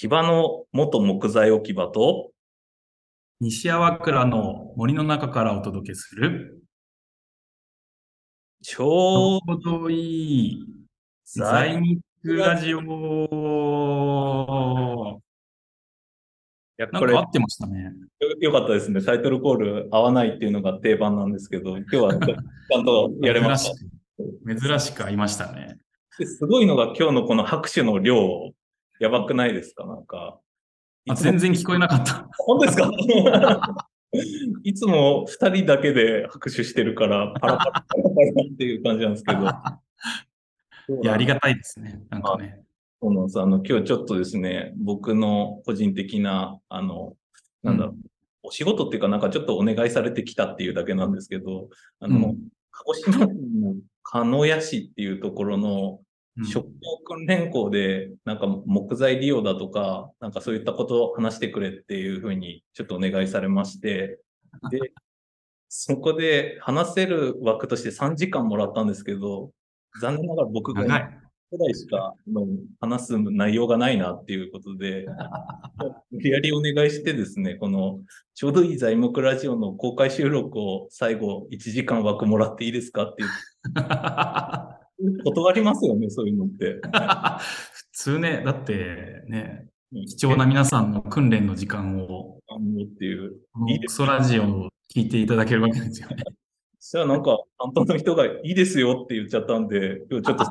木場の元木材置き場と、西粟倉の森の中からお届けする、ちょうどいい材木ラジオ。いや、これなんか合ってましたね。よよかったですね。タイトルコール合わないっていうのが定番なんですけど、今日はち ゃんとやれました。珍しく、合いましたね。ですごいのが今日のこの拍手の量、やばくないですか？なんか。あ全然聞こえなかった。本当ですか？いつも二人だけで拍手してるから、パラパラパラパラっていう感じなんですけど。いや、ありがたいですね。なんかね。そうなんです。あの、今日ちょっとですね、僕の個人的な、あの、なんだろう、お仕事っていうかなんかちょっとお願いされてきたっていうだけなんですけど、あの、うん鹿児島県の鹿屋市っていうところのうん職業訓練校で、なんか木材利用だとか、なんかそういったことを話してくれっていうふうにちょっとお願いされまして、で、そこで話せる枠として3時間もらったんですけど、残念ながら僕が長い。くらいしかの話す内容がないなっていうことで、無理やりお願いしてですね、このちょうどいい材木ラジオの公開収録を最後1時間枠もらっていいですかっていう、断りますよね、そういうのって。普通ね、だってね、貴重な皆さんの訓練の時間を、っていう。クソラジオを聞いていただけるわけですよね。そしたらなんか、担当の人がいいですよって言っちゃったんで、今日ちょっと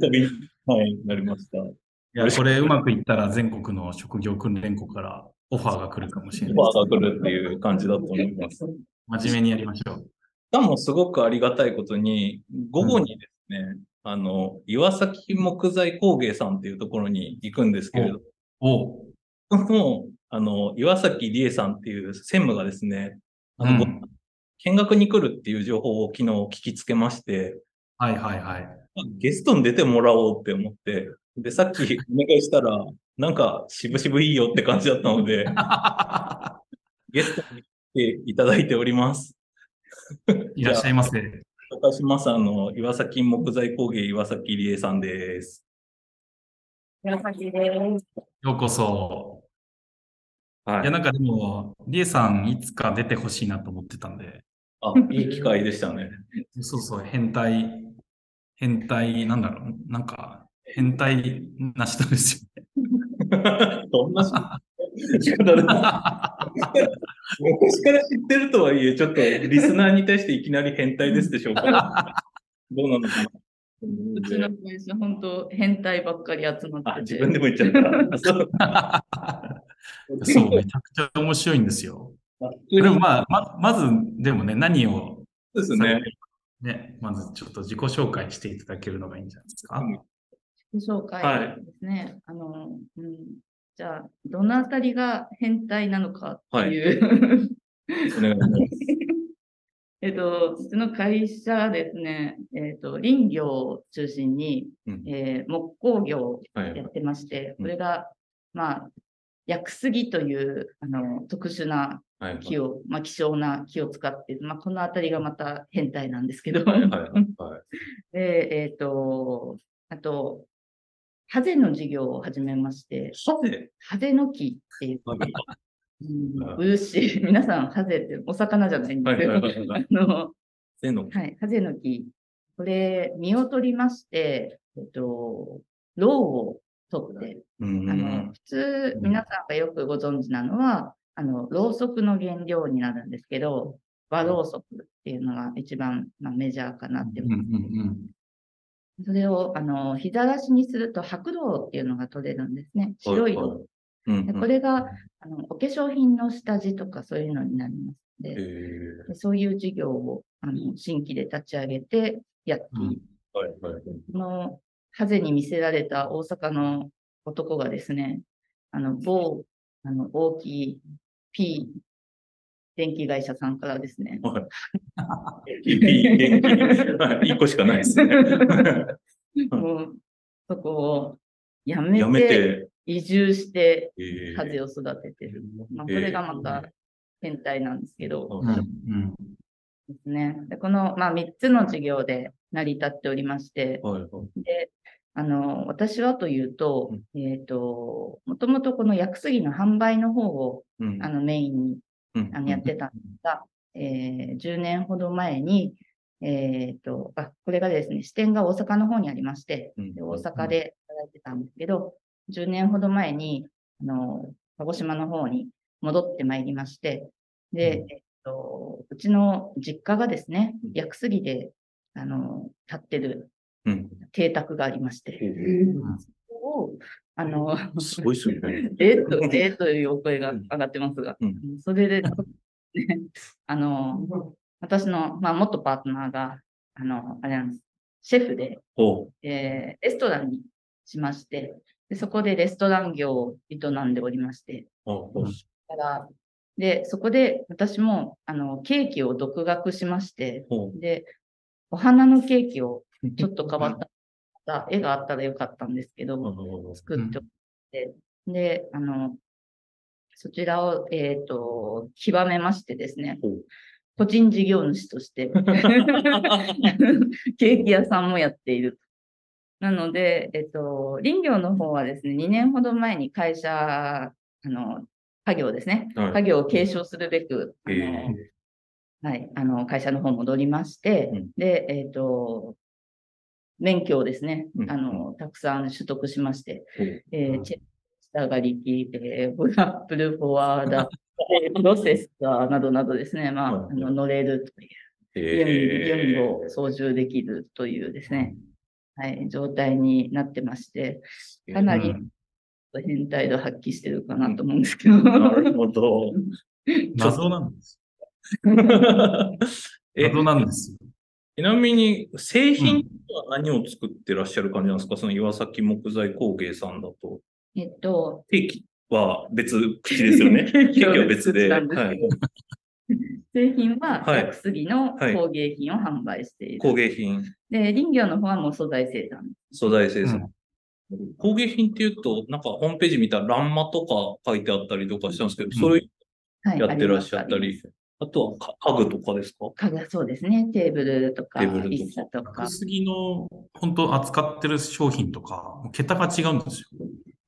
再び、はい、なりました。いや、これうまくいったら全国の職業訓練校からオファーが来るかもしれないオファーが来るっていう感じだと思います。真面目にやりましょう。しかもすごくありがたいことに、午後にですね、あの、岩崎木材工芸さんっていうところに行くんですけれど。おう。も、あの、岩崎理恵さんっていう専務がですね、あの、うん。見学に来るっていう情報を昨日聞きつけまして、はいはいはい。ゲストに出てもらおうって思って、で、さっきお願いしたら、なんか、しぶしぶいいよって感じだったので、ゲストに来ていただいております。いらっしゃいませ。紹介します。あの、岩崎木材工芸岩崎理恵さんです。岩崎です。ようこそ。はいや、なんかでも、リエさんいつか出てほしいなと思ってたんで、あ、いい機会でしたね。そうそう、変態、変態、なんだろう、なんか、変態な人ですよね。どんな 昔から知ってるとはいえ、ちょっとリスナーに対していきなり変態ですでしょうか どうなのかなうちの会社、本当変態ばっかり集まあ、ってて。自分でも言っちゃった。あ そうめちゃくちゃ面白いんですよ。あでもまあ、ままず、でもね、何をそうですねね、まずちょっと自己紹介していただけるのがいいんじゃないですか。うん自己紹介ですね。あの、うん、じゃあ、どのあたりが変態なのかっていう、お願いします。えっと、うちの会社はですね、えっと、林業を中心に、うんえー木工業をはいやってまして、うんこれが、まあ、薬杉という、あの、特殊なはい。木を、まあ、希少な木を使って、まあ、このあたりがまた変態なんですけど、はい。はい。はい。で、えっ、と、あと、ハゼの授業を始めまして、ハゼ？ハゼの木って言って、うんはい漆、皆さんハゼってお魚じゃないんですよ。はいはいはいはい あの。はい、ハゼの木。これ、実を取りまして、えっと、ろうを取って、うあの、ん。普通、皆さんがよくご存知なのは、あの、ろうそくの原料になるんですけど、和ろうそくっていうのが一番、まあ、メジャーかなってうんうんうん。それを、あの、膝出しにすると白銅っていうのが取れるんですね。白い銅。はいうんでこれが、あの、お化粧品の下地とかそういうのになりますのへで、そういう事業を、あの、新規で立ち上げてやっている。はい。はい。この、ハゼに見せられた大阪の男がですね、あの、某、あの、大きい P 電気会社さんからですね、はい。いい元気。はい。一個しかないですね。もう、そこをやめやめて、て。移住して、えーハゼを育ててる。まあ、えーそれがまた変態なんですけど、ですね。でこの、まあ、3つの事業で成り立っておりまして、はい。はい。で、あの、私はというと、えっ、と、もともとこの薬杉の販売の方を、うんあの、メインにうんあのやってたんですが、えー10年ほど前に、えっ、と、あ、これがですね、支店が大阪の方にありまして、うん。で大阪で働いてたんですけど、10年ほど前に、あの、鹿児島の方に戻ってまいりまして、で、えっと、うちの実家がですね、薬杉で、あの、建ってるうん。邸宅がありまして、そこを、あの、すごいっすよね。えーっと、えーっというお声が上がってますが、うん。それで、ね あの、私の、まあ、元パートナーが、あの、あれなんです、シェフで、えーレストランにしましてで、そこでレストラン業を営んでおりまして、からで、そこで私も、あの、ケーキを独学しまして、で、お花のケーキをちょっと変わった、絵があったらよかったんですけど、作っておいて、で、あの、そちらを、えっ、と、極めましてですね。個人事業主として、ケーキ屋さんもやっている。なので、えっ、と、林業の方はですね、2年ほど前に会社、あの、家業ですね、はい。家業を継承するべく、あのえー。はい、あの、会社の方戻りまして、うん。で、えっ、と、免許をですね、うん。あの、たくさん取得しまして、えーチェックしたがりき、えー、ブラップルフォワーダ、えープロセッサーなどなどですね、まあ、はいあの乗れるという、え言語を操縦できるというですね、はい、状態になってまして、かなりうん。変態度発揮してるかなと思うんですけど。なるほど。謎なんです。え。謎なんですよ。ちなみに、製品は何を作ってらっしゃる感じなんですか、その岩崎木材工芸さんだと。えっと、ケーキは別口ですよね。ケ ーケーキは別で。なんですけど製品ははい薬杉のはい工芸品を販売している。工芸品、で、林業の方はもう素材生産。素材生産。工芸品っていうと、なんかホームページ見たら欄間とか書いてあったりとかしたんですけど、そういうはい、やってらっしゃったりあとはか家具とかですか？家具そうですね。テーブルとか、椅子とか薬。杉の本当扱ってる商品とか、桁が違うんですよ。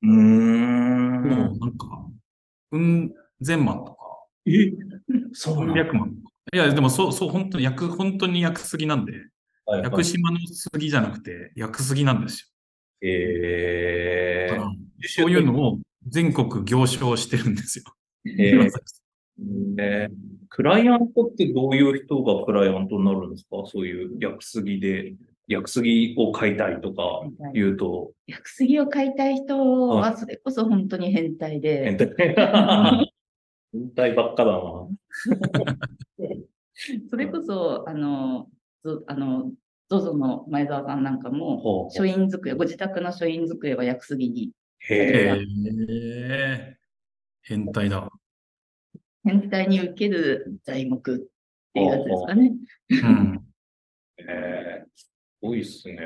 うーん。もうなんか、うん、千万とか、え？そうなんだ。何百万とか。いや、でもそう、そう、本当に薬、本当に薬杉なんで、はい薬島の杉じゃなくて、薬杉なんですえよ。だからー、そういうのを全国行商してるんですよ。えーえークライアントってどういう人がクライアントになるんですか？そういう薬杉で、薬杉を買いたいとか言うと、薬杉を買いたい人は、それこそ本当に変態変で、態。変態ばっかだな。それこそ、あの、ゾあの、ZOZO の前澤さんなんかも、書院机、ご自宅の書院机は薬杉に、へ。え。変態だ。変態に受ける材木っていうやつですかね。うん。えー、すごいっすね。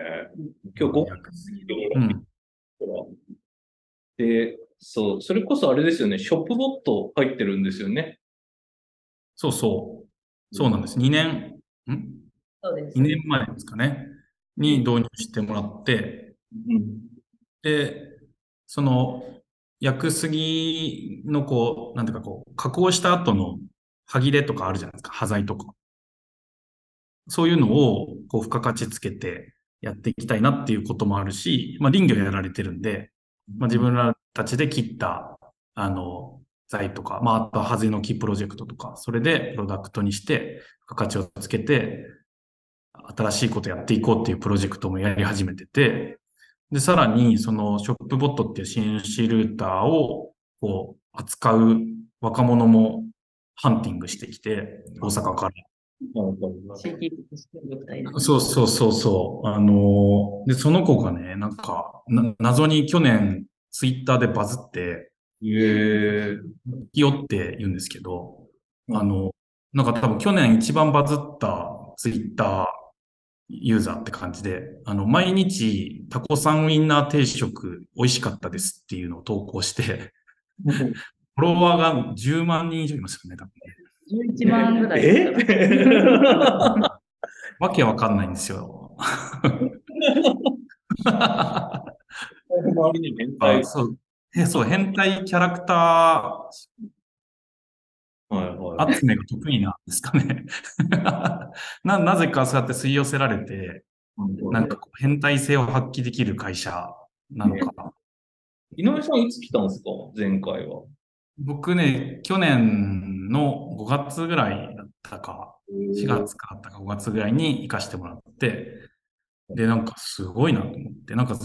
今日ご薬杉うん。で、そう、それこそあれですよね、ショップボット入ってるんですよね。そうそう。そうなんです。2年、ん？そうです ?2。年前ですかね。に導入してもらって、うん。で、その、薬杉のこう、なんていうかこう、加工した後の歯切れとかあるじゃないですか、端材とか。そういうのを、こう、付加価値つけてやっていきたいなっていうこともあるし、まあ、林業やられてるんで、まあ、自分らたちで切った、あの、材とか、まあ、あとはハゼの木プロジェクトとか、それでプロダクトにして、付加価値をつけて、新しいことやっていこうっていうプロジェクトもやり始めてて、で、さらに、その、ショップボットっていう CNC ルーターを、こう、扱う若者もハンティングしてきて、大阪から。そうそうそうそう。あのーで、その子がね、なんか、な謎に去年、ツイッターでバズって、えー、きよって言うんですけど、あの、なんか多分去年一番バズったツイッターユーザーって感じで、あの、毎日タコさんウインナー定食美味しかったですっていうのを投稿して、フォロワーが10万人以上いますよね、多分ね。11万ぐらいですから。え？わけわかんないんですよ。周りに変あ態。そう。え、そう、変態キャラクタはいはい。ー集めが得意なんですかね。な、なぜかそうやって吸い寄せられて、なんか変態性を発揮できる会社なのかな。井上さんいつ来たんですか？前回は。僕ね、去年の5月ぐらいだったか、4月かだったか5月ぐらいに行かしてもらって、で、なんかすごいなと思って、なんか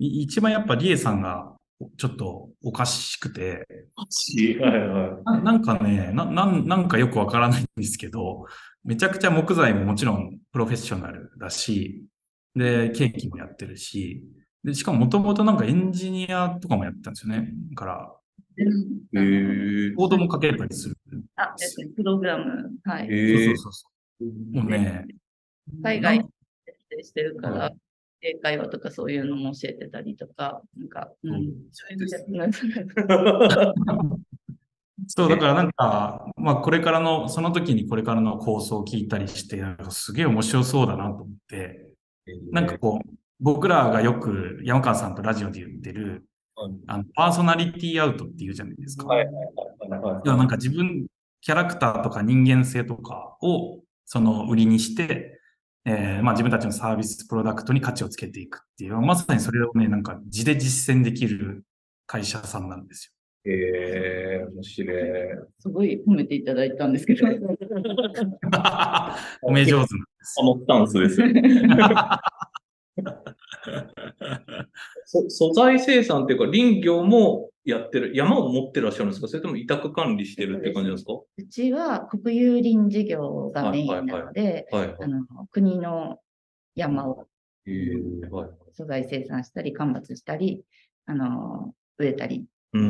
一番やっぱリエさんがちょっとおかしくて、はいはい。ななんかねななん、なんかよくわからないんですけど、めちゃくちゃ木材ももちろんプロフェッショナルだし、で、ケーキもやってるし、で、しかももともとなんかエンジニアとかもやってたんですよね。だから、へえ。コードも書けたりする。あ、ですね、プログラム、はい。へえそうそうそうそう。もうね、海外なんしてるかはら、英会話とかそういうのも教えてたりとか、なんか、うん。そう だからなんか、まあこれからの、その時にこれからの構想を聞いたりして、なんかすげえ面白そうだなと思って、なんかこう、僕らがよく山川さんとラジオで言ってる、あのパーソナリティアウトっていうじゃないですか。はいはいはいはい。要はなんか自分、キャラクターとか人間性とかをその売りにして、えーまあ自分たちのサービスプロダクトに価値をつけていくっていう、まさにそれをね、なんか字で実践できる会社さんなんですへえ、面白い。すごい褒めていただいたんですけど。よ。褒め上手なんですこのスタンスですよ。そ素材生産っていうか林業もやってる、山を持ってらっしゃるんですか？それとも委託管理してるって感じなんですか？うちは国有林事業がメインなので、国の山を。素材生産したり、間伐したり、あの植えたり、うー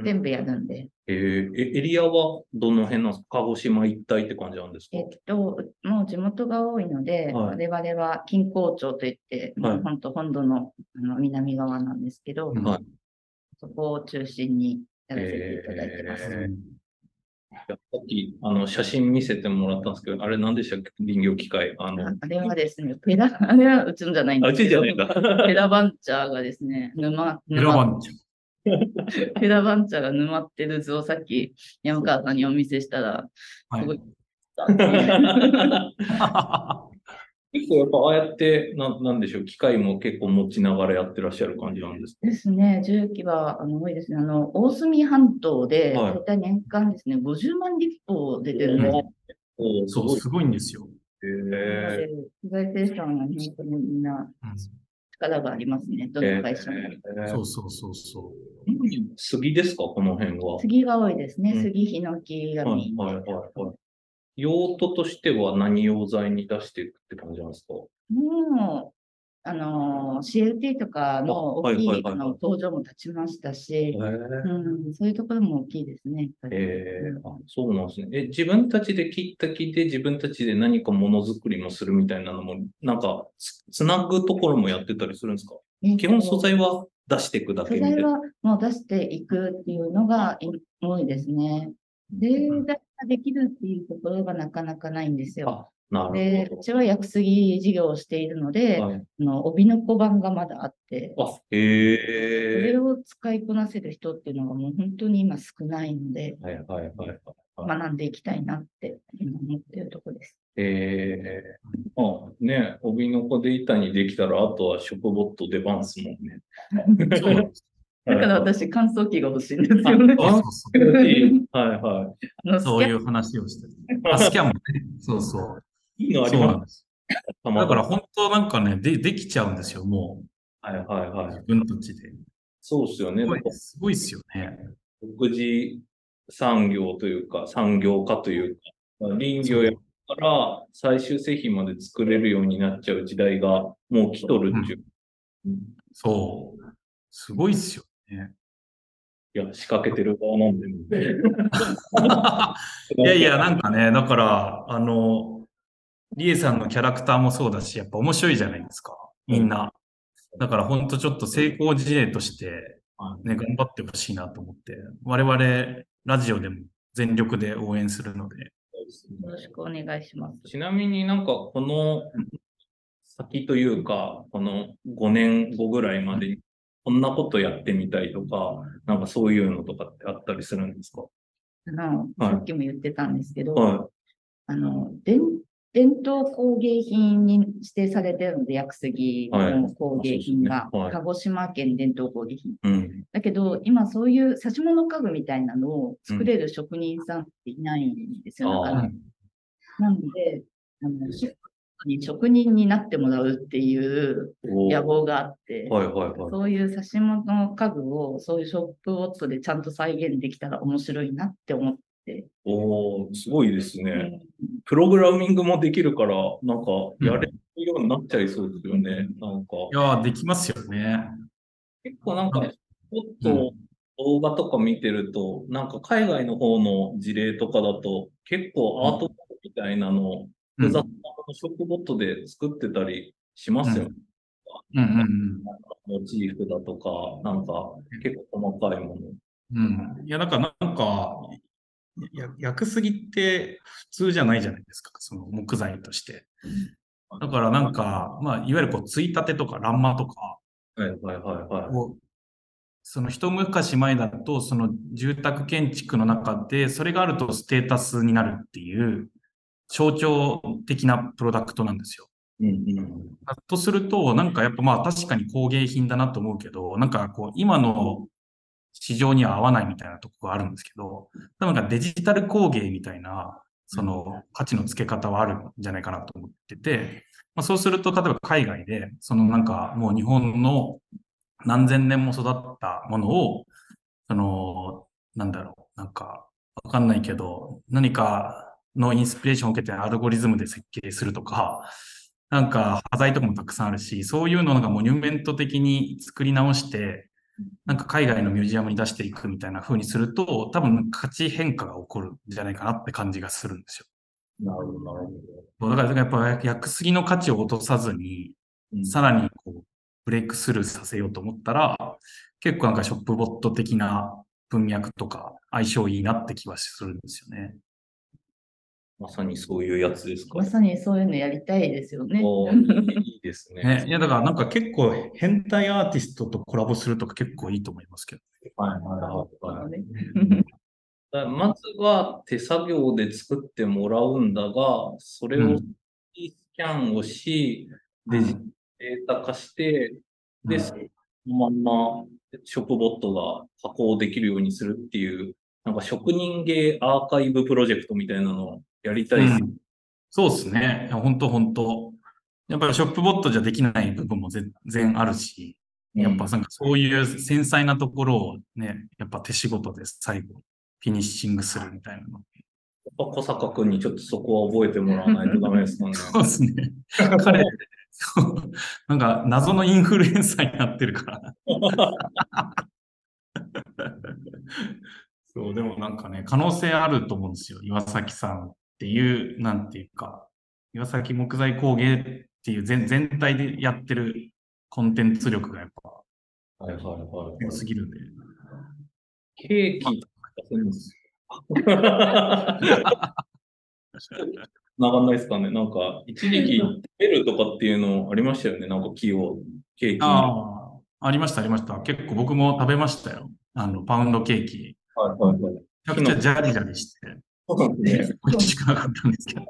ん。全部やるんで、えー。え、エリアはどの辺なんですか？鹿児島一帯って感じなんですか？えっと、もう地元が多いので、はい。我々は錦江町といって、はい。本当本土のあの南側なんですけど、うんはいそこを中心にやらせていただいてます。えさっき、あの、写真見せてもらったんですけど、あれ何でしたっけ？林業機械。あの、ああれはですね、ペラ、あれはうちのじゃないんあ、うちじですけど、ゃないんだ。ペラバンチャーがですね、沼、選ば沼、んちゃう。ペラバンチャーが沼ってる図をさっき山川さんにお見せしたら、はいすごい結構やっぱああやって、ななんでしょう、機械も結構持ちながらやってらっしゃる感じなんですか？ですね、重機はあの多いですね。あの、大隅半島で、はい大体年間ですね、50万立方出てるんですよ。おーすそう、ごい。すごいんですよ。へえ素材生産は本当にみんな力がありますね、どの会社も。えーそうそうそうそう。杉ですか、この辺は。杉が多いですね。うん杉、ヒノキがメインで。はいはいはいはい。用途としては何用材に出していくって感じなんですか？もう、あの、CLT とかのあ大きはいはいはいいあの工場も立ちましたし、へうん、そういうところも大きいですね。えー、あそうなんですね。え、自分たちで切った木で自分たちで何かものづくりもするみたいなのも、なんかつ、つなぐところもやってたりするんですか？えっと基本素材は出していくだけ素みたいな。材はもう出していくっていうのがい多いですね。で、ができるっていうところがなかなかないんですよ。で、るうちは薬杉事業をしているので。はい、あの帯の小判がまだあって、あ、そへれえ。を使いこなせる人っていうのがもう本当に今少ないので、はいはいはいはい。学んでいきたいなって今思っているところです。ええあ、ね、帯の子で板にできたら、あとはショップボット出番っすもんね。そうなんです。だから私、乾燥機が欲しいんですよね。そうそうそうはいはあのスキャンそういう話をしてる。あ、スキャンもね。そうそう。い。いいのありまそうなんです。だから本当なんかね、で、できちゃうんですよ、もはいはいはう。い。自分たちで。そうっすよね。すごいっすよね。独自産業というか、産業化というか、林業やから最終製品まで作れるようになっちゃう時代がもう来とるっていう。そう。すごいっすよね。いや、仕掛けてる側なんで、いやいや、なんかね、だから、あの、リエさんのキャラクターもそうだし、やっぱ面白いじゃないですか。みんな。だから本当ちょっと成功事例として、ね、頑張ってほしいなと思って、我々、ラジオでも全力で応援するので。よろしくお願いします。ちなみになんかこの先というか、この5年後ぐらいまでに、こんなことやってみたいとか、なんかそういうのとかってあったりするんですか？あの、はいさっきも言ってたんですけど、はあの、伝、伝統工芸品に指定されてるので、薬杉の工芸品が、はいはい鹿児島県伝統工芸品。い。うん。だけど、今そういう指物家具みたいなのを作れる職人さんっていないんですよ。うんなかなかなので、あの、し職人になってもらうっていうお野望があって、はいはいはい。そういう指物家具をそういうショップウォットでちゃんと再現できたら面白いなって思って。おーすごいですね。うんプログラミングもできるから、なんか、やれるようになっちゃいそうですよね。なんか、いやー、できますよね。結構なんか、うんちょっと動画とか見てると、なんか海外の方の事例とかだと、結構アートみたいなの複雑なショップボットで作ってたりしますよね。うんうんモチーフだとか、なんか結構細かいもの。うん。うん。いや、だからなんか、や薬杉って普通じゃないじゃないですか。その木材として。だからなんか、まあ、いわゆるこう、ついたてとか欄間とかはいはいはいはい。を、その一昔前だと、その住宅建築の中で、それがあるとステータスになるっていう象徴的なプロダクトなんですよ。うんうん。だとすると、なんかやっぱまあ確かに工芸品だなと思うけど、なんかこう今の市場には合わないみたいなとこがあるんですけど、多分なんかデジタル工芸みたいな、その価値の付け方はあるんじゃないかなと思ってて、まあ、そうすると例えば海外で、そのなんかもう日本の何千年も育ったものを、その、なんだろう、なんかわかんないけど、何かのインスピレーションを受けてアルゴリズムで設計するとか、なんか、端材とかもたくさんあるし、そういうのをなんかモニュメント的に作り直して、なんか海外のミュージアムに出していくみたいな風にすると、多分価値変化が起こるんじゃないかなって感じがするんですよ。なるほど、なるほそうだからやっぱ薬杉の価値を落とさずに、ど。さらにこう、ブレイクスルーさせようと思ったら、結構なんかショップボット的な文脈とか相性いいなって気はするんですよね。まさにそういうやつですかま。さにそういうのやりたいですよね。いいですね。ね。いや、だからなんか結構変態アーティストとコラボするとか結構いいと思いますけど。はいはいはいはい。ねだからまずは手作業で作ってもらうんだが、それをうんスキャンをし、デジデータ化して、で、うんそのまんまショップボットが加工できるようにするっていう、なんか職人芸アーカイブプロジェクトみたいなのをやりたいです。うんそうですね。本当本当やっぱりショップボットじゃできない部分も全然あるし、やっぱなんかそういう繊細なところをね、やっぱ手仕事で最後、フィニッシングするみたいなの。やっぱ小坂君にちょっとそこは覚えてもらわないとダメですかね。そうですね。彼、そう、なんか謎のインフルエンサーになってるから。そう、でもなんかね、可能性あると思うんですよ。岩崎さんっていう、なんていうか、岩崎木材工芸っていう全全体でやってるコンテンツ力がやっぱはいはいはい。強すぎるんで。ケーキとかするんですよ。ながんないですかね。なんか、一時期、食べるとかっていうのありましたよね。なんか木を、ケーキああ、ありました、ありました。結構僕も食べましたよ。あの、パウンドケーキ。いはいはい。めちゃくちゃジャリジャリして、そうなんですね。美味しくなかったんですけど。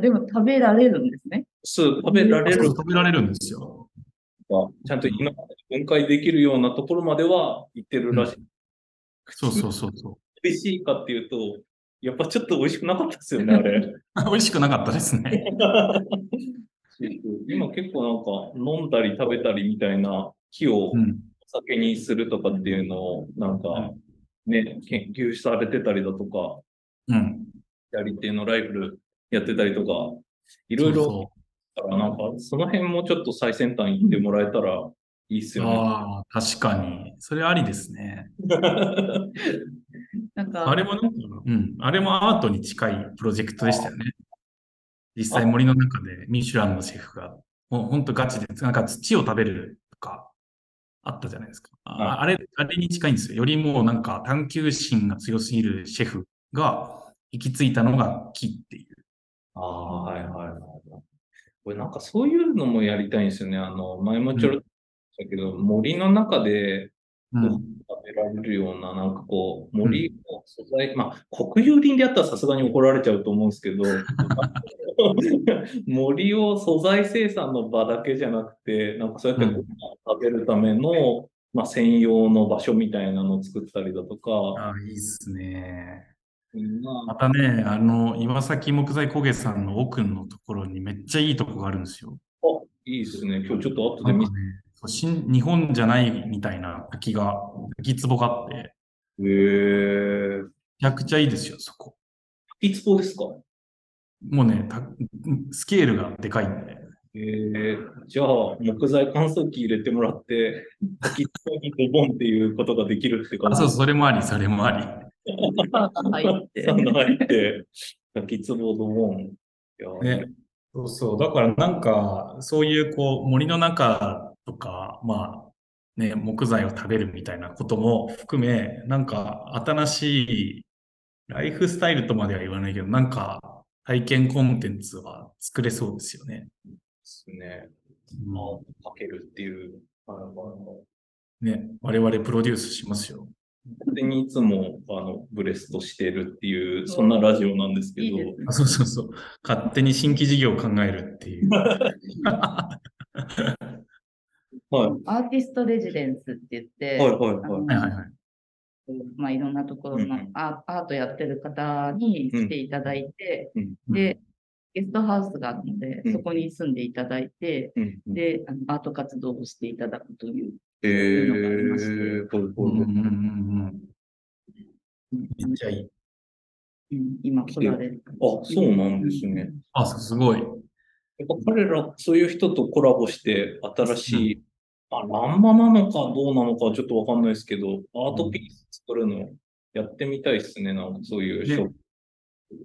でも食べられるんですね。そう、食べられる食べられるんですよ。か、ちゃんと今分解できるようなところまでは行ってるらしい。そうそうそうそ美味しいかっていうと、やっぱちょっと美味しくなかったですよね、あれ。う。美味しくなかったですね。今結構なんか飲んだり食べたりみたいな木をうん。お酒にするとかっていうのをなんかね、研究されてたりだとか、うん。やり手のライフルやってたりとか、いろいろそだからなんかその辺もちょっと最先端行ってもらえたらいいっすよね。ああ、確かに。それありですね。なんか、あれもなんか、うん。あれもアートに近いプロジェクトでしたよね。実際森の中でミシュランのシェフが、もう本当ガチで、なんか土を食べるとか、あったじゃないですか。ああれ、あれに近いんですよ。よりもうなんか探求心が強すぎるシェフが行き着いたのが木っていう。ああ、はいはいはいはい。これなんかそういうのもやりたいんですよね。あの、前もちょろっと言ったけど、森の中でうん。食べられるような、なんかこう、森の素材、まあ、国有林でやったらさすがに怒られちゃうと思うんですけど、森を素材生産の場だけじゃなくて、なんかそうやってご飯を食べるための、まあ、専用の場所みたいなのを作ったりだとか、あいいっすね。ままたね、あの、岩崎木材工芸さんの奥のところにめっちゃいいとこがあるんですよ。あ、いいですね。今日ちょっと後で見せなんかね、そう新日本じゃないみたいな滝が、滝壺があって、て。へえ。めちゃくちゃいいですよ、そこ。滝壺ですか？もうね、たスケールがでかいんで。ええじゃあ、木材乾燥機入れてもらって、滝壺にドボンっていうことができるって感あ、じそう、それもあり、それもあり。入って入って、滝壺ドボン。いや、ね。そうそう。だからなんか、そういうこう、森の中とか、まあ、ね、木材を食べるみたいなことも含め、なんか新しいライフスタイルとまでは言わないけど、なんか体験コンテンツは作れそうですよね。ですね。まあ、かけるっていう。ね、我々プロデュースしますよ。勝手にいつも、あの、ブレストしてるっていう、そんなラジオなんですけど、いいねあそうそうそう。勝手に新規事業を考えるっていう。はい、アーティストレジデンスって言って、はい、はい、はい。まあ、いろんなところのうんアアートやってる方に来ていただいて、うんで、ゲストハウスがあるので、うんそこに住んでいただいて、で、あのアート活動をしていただくという。えー、ほいほいほいうんうんうんうんめっちゃいい。うん今、来られる。あ、そうなんですね。あ、すごい。やっぱ彼ら、そういう人とコラボして、新しい、あ、ランマなのかどうなのかちょっとわかんないですけど、アートピース作るのやってみたいですね、なんかそういうショップ。い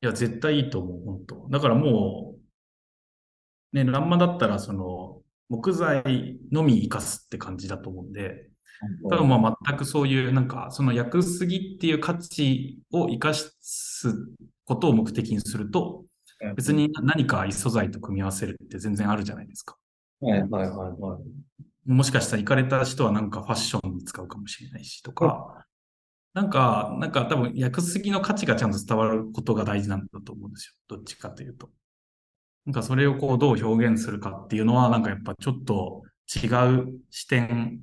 や、絶対いいと思う、本当。だからもう、ね、ランマだったら、その、木材のみ生かすって感じだと思うんで、ただまあ全くそういう、なんか、その薬杉っていう価値を生かすことを目的にすると、別に何か異素材と組み合わせるって全然あるじゃないですか。はいはいはいはい。もしかしたら行かれた人はなんかファッションに使うかもしれないしとか、なんか、なんか多分薬杉の価値がちゃんと伝わることが大事なんだと思うんですよ。どっちかというと。なんかそれをこうどう表現するかっていうのはなんかやっぱちょっと違う視点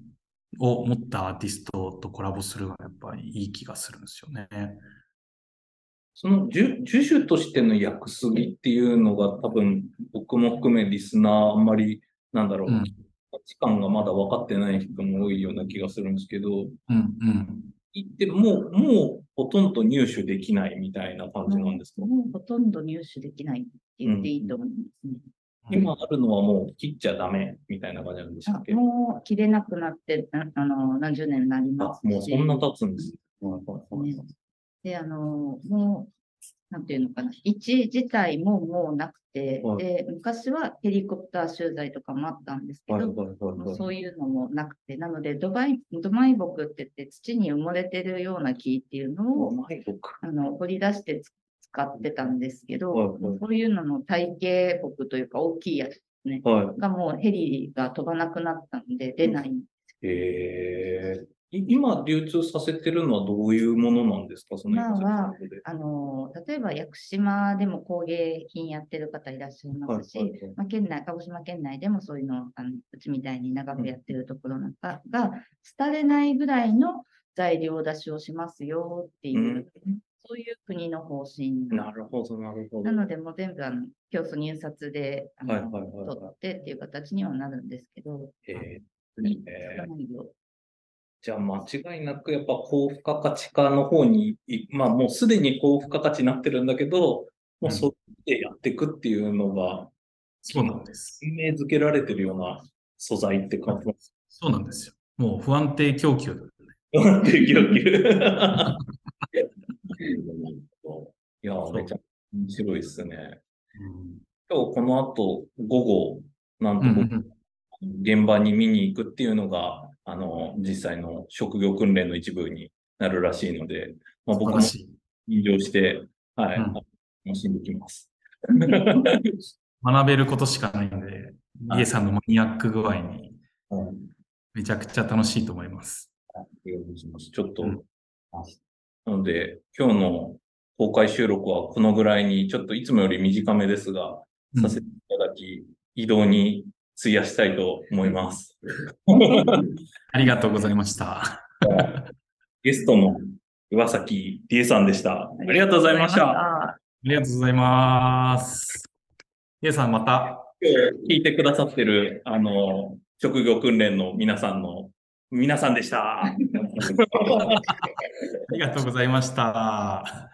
を持ったアーティストとコラボするのがやっぱりいい気がするんですよね。その樹樹種としての薬杉っていうのが多分僕も含めリスナーあんまりなんだろう、うん価値観がまだ分かってない人も多いような気がするんですけど、うんうん。言ってもう、もうほとんど入手できないみたいな感じなんですか、もうほとんど入手できないって言っていいと思いますね。今あるのはもう切っちゃダメみたいな感じなんでしたあっけ？もう切れなくなって、ああの、何十年になりまあすし。もうそんな経つんです。で、あの、もう、なんていうのかな、位置自体ももうなくて、はい。で、昔はヘリコプター集材とかもあったんですけど、はいはいそういうのもなくて、なので、ドバイ、ドマイ木って言って土に埋もれてるような木っていうのを、あの、掘り出してつ使ってたんですけど、そういうのの体型木というか大きいやつはがもうヘリが飛ばなくなったんで出ない。い。えー、い今流通させてるのはどういうものなんですか？その今はあの、例えば屋久島でも工芸品やってる方いらっしゃいますし、はいはいはい。まあ、県内、鹿児島県内でもそういうのをあのうちみたいに長くやってるところなんかが、廃れないぐらいの材料出しをしますよっていう、そういう国の方針なるほど、なるほど。なので、もう全部あの、教祖入札であの、はいはいはいはい。取ってっていう形にはなるんですけど、えー。ないよじゃあ間違いなくやっぱ高付加価値化の方にい、まあもうすでに高付加価値になってるんだけど、もうそっちでやっていくっていうのが、そうなんです。運命づけられてるような素材って感じます？そうなんですよ。もう不安定供給ね。なんていういや、めちゃ面白いですね。今日この後午後、なんと現場に見に行くっていうのが、あの、実際の職業訓練の一部になるらしいので、まあ、僕も素晴らしい。入場して、はい、うん楽しんできます。学べることしかないので、はいリエさんのマニアック具合にうんめちゃくちゃ楽しいと思います。ありがとうございますちょっと、うんなので、今日の公開収録はこのぐらいに、ちょっといつもより短めですが、うんさせていただき、移動に費やしたいと思います。ありがとうございました。ゲストの岩崎理恵さんでした。ありがとうございました。ありがとうございます。リエさんまた聞いてくださってる、あの、職業訓練の皆さんの、皆さんでした。ありがとうございました。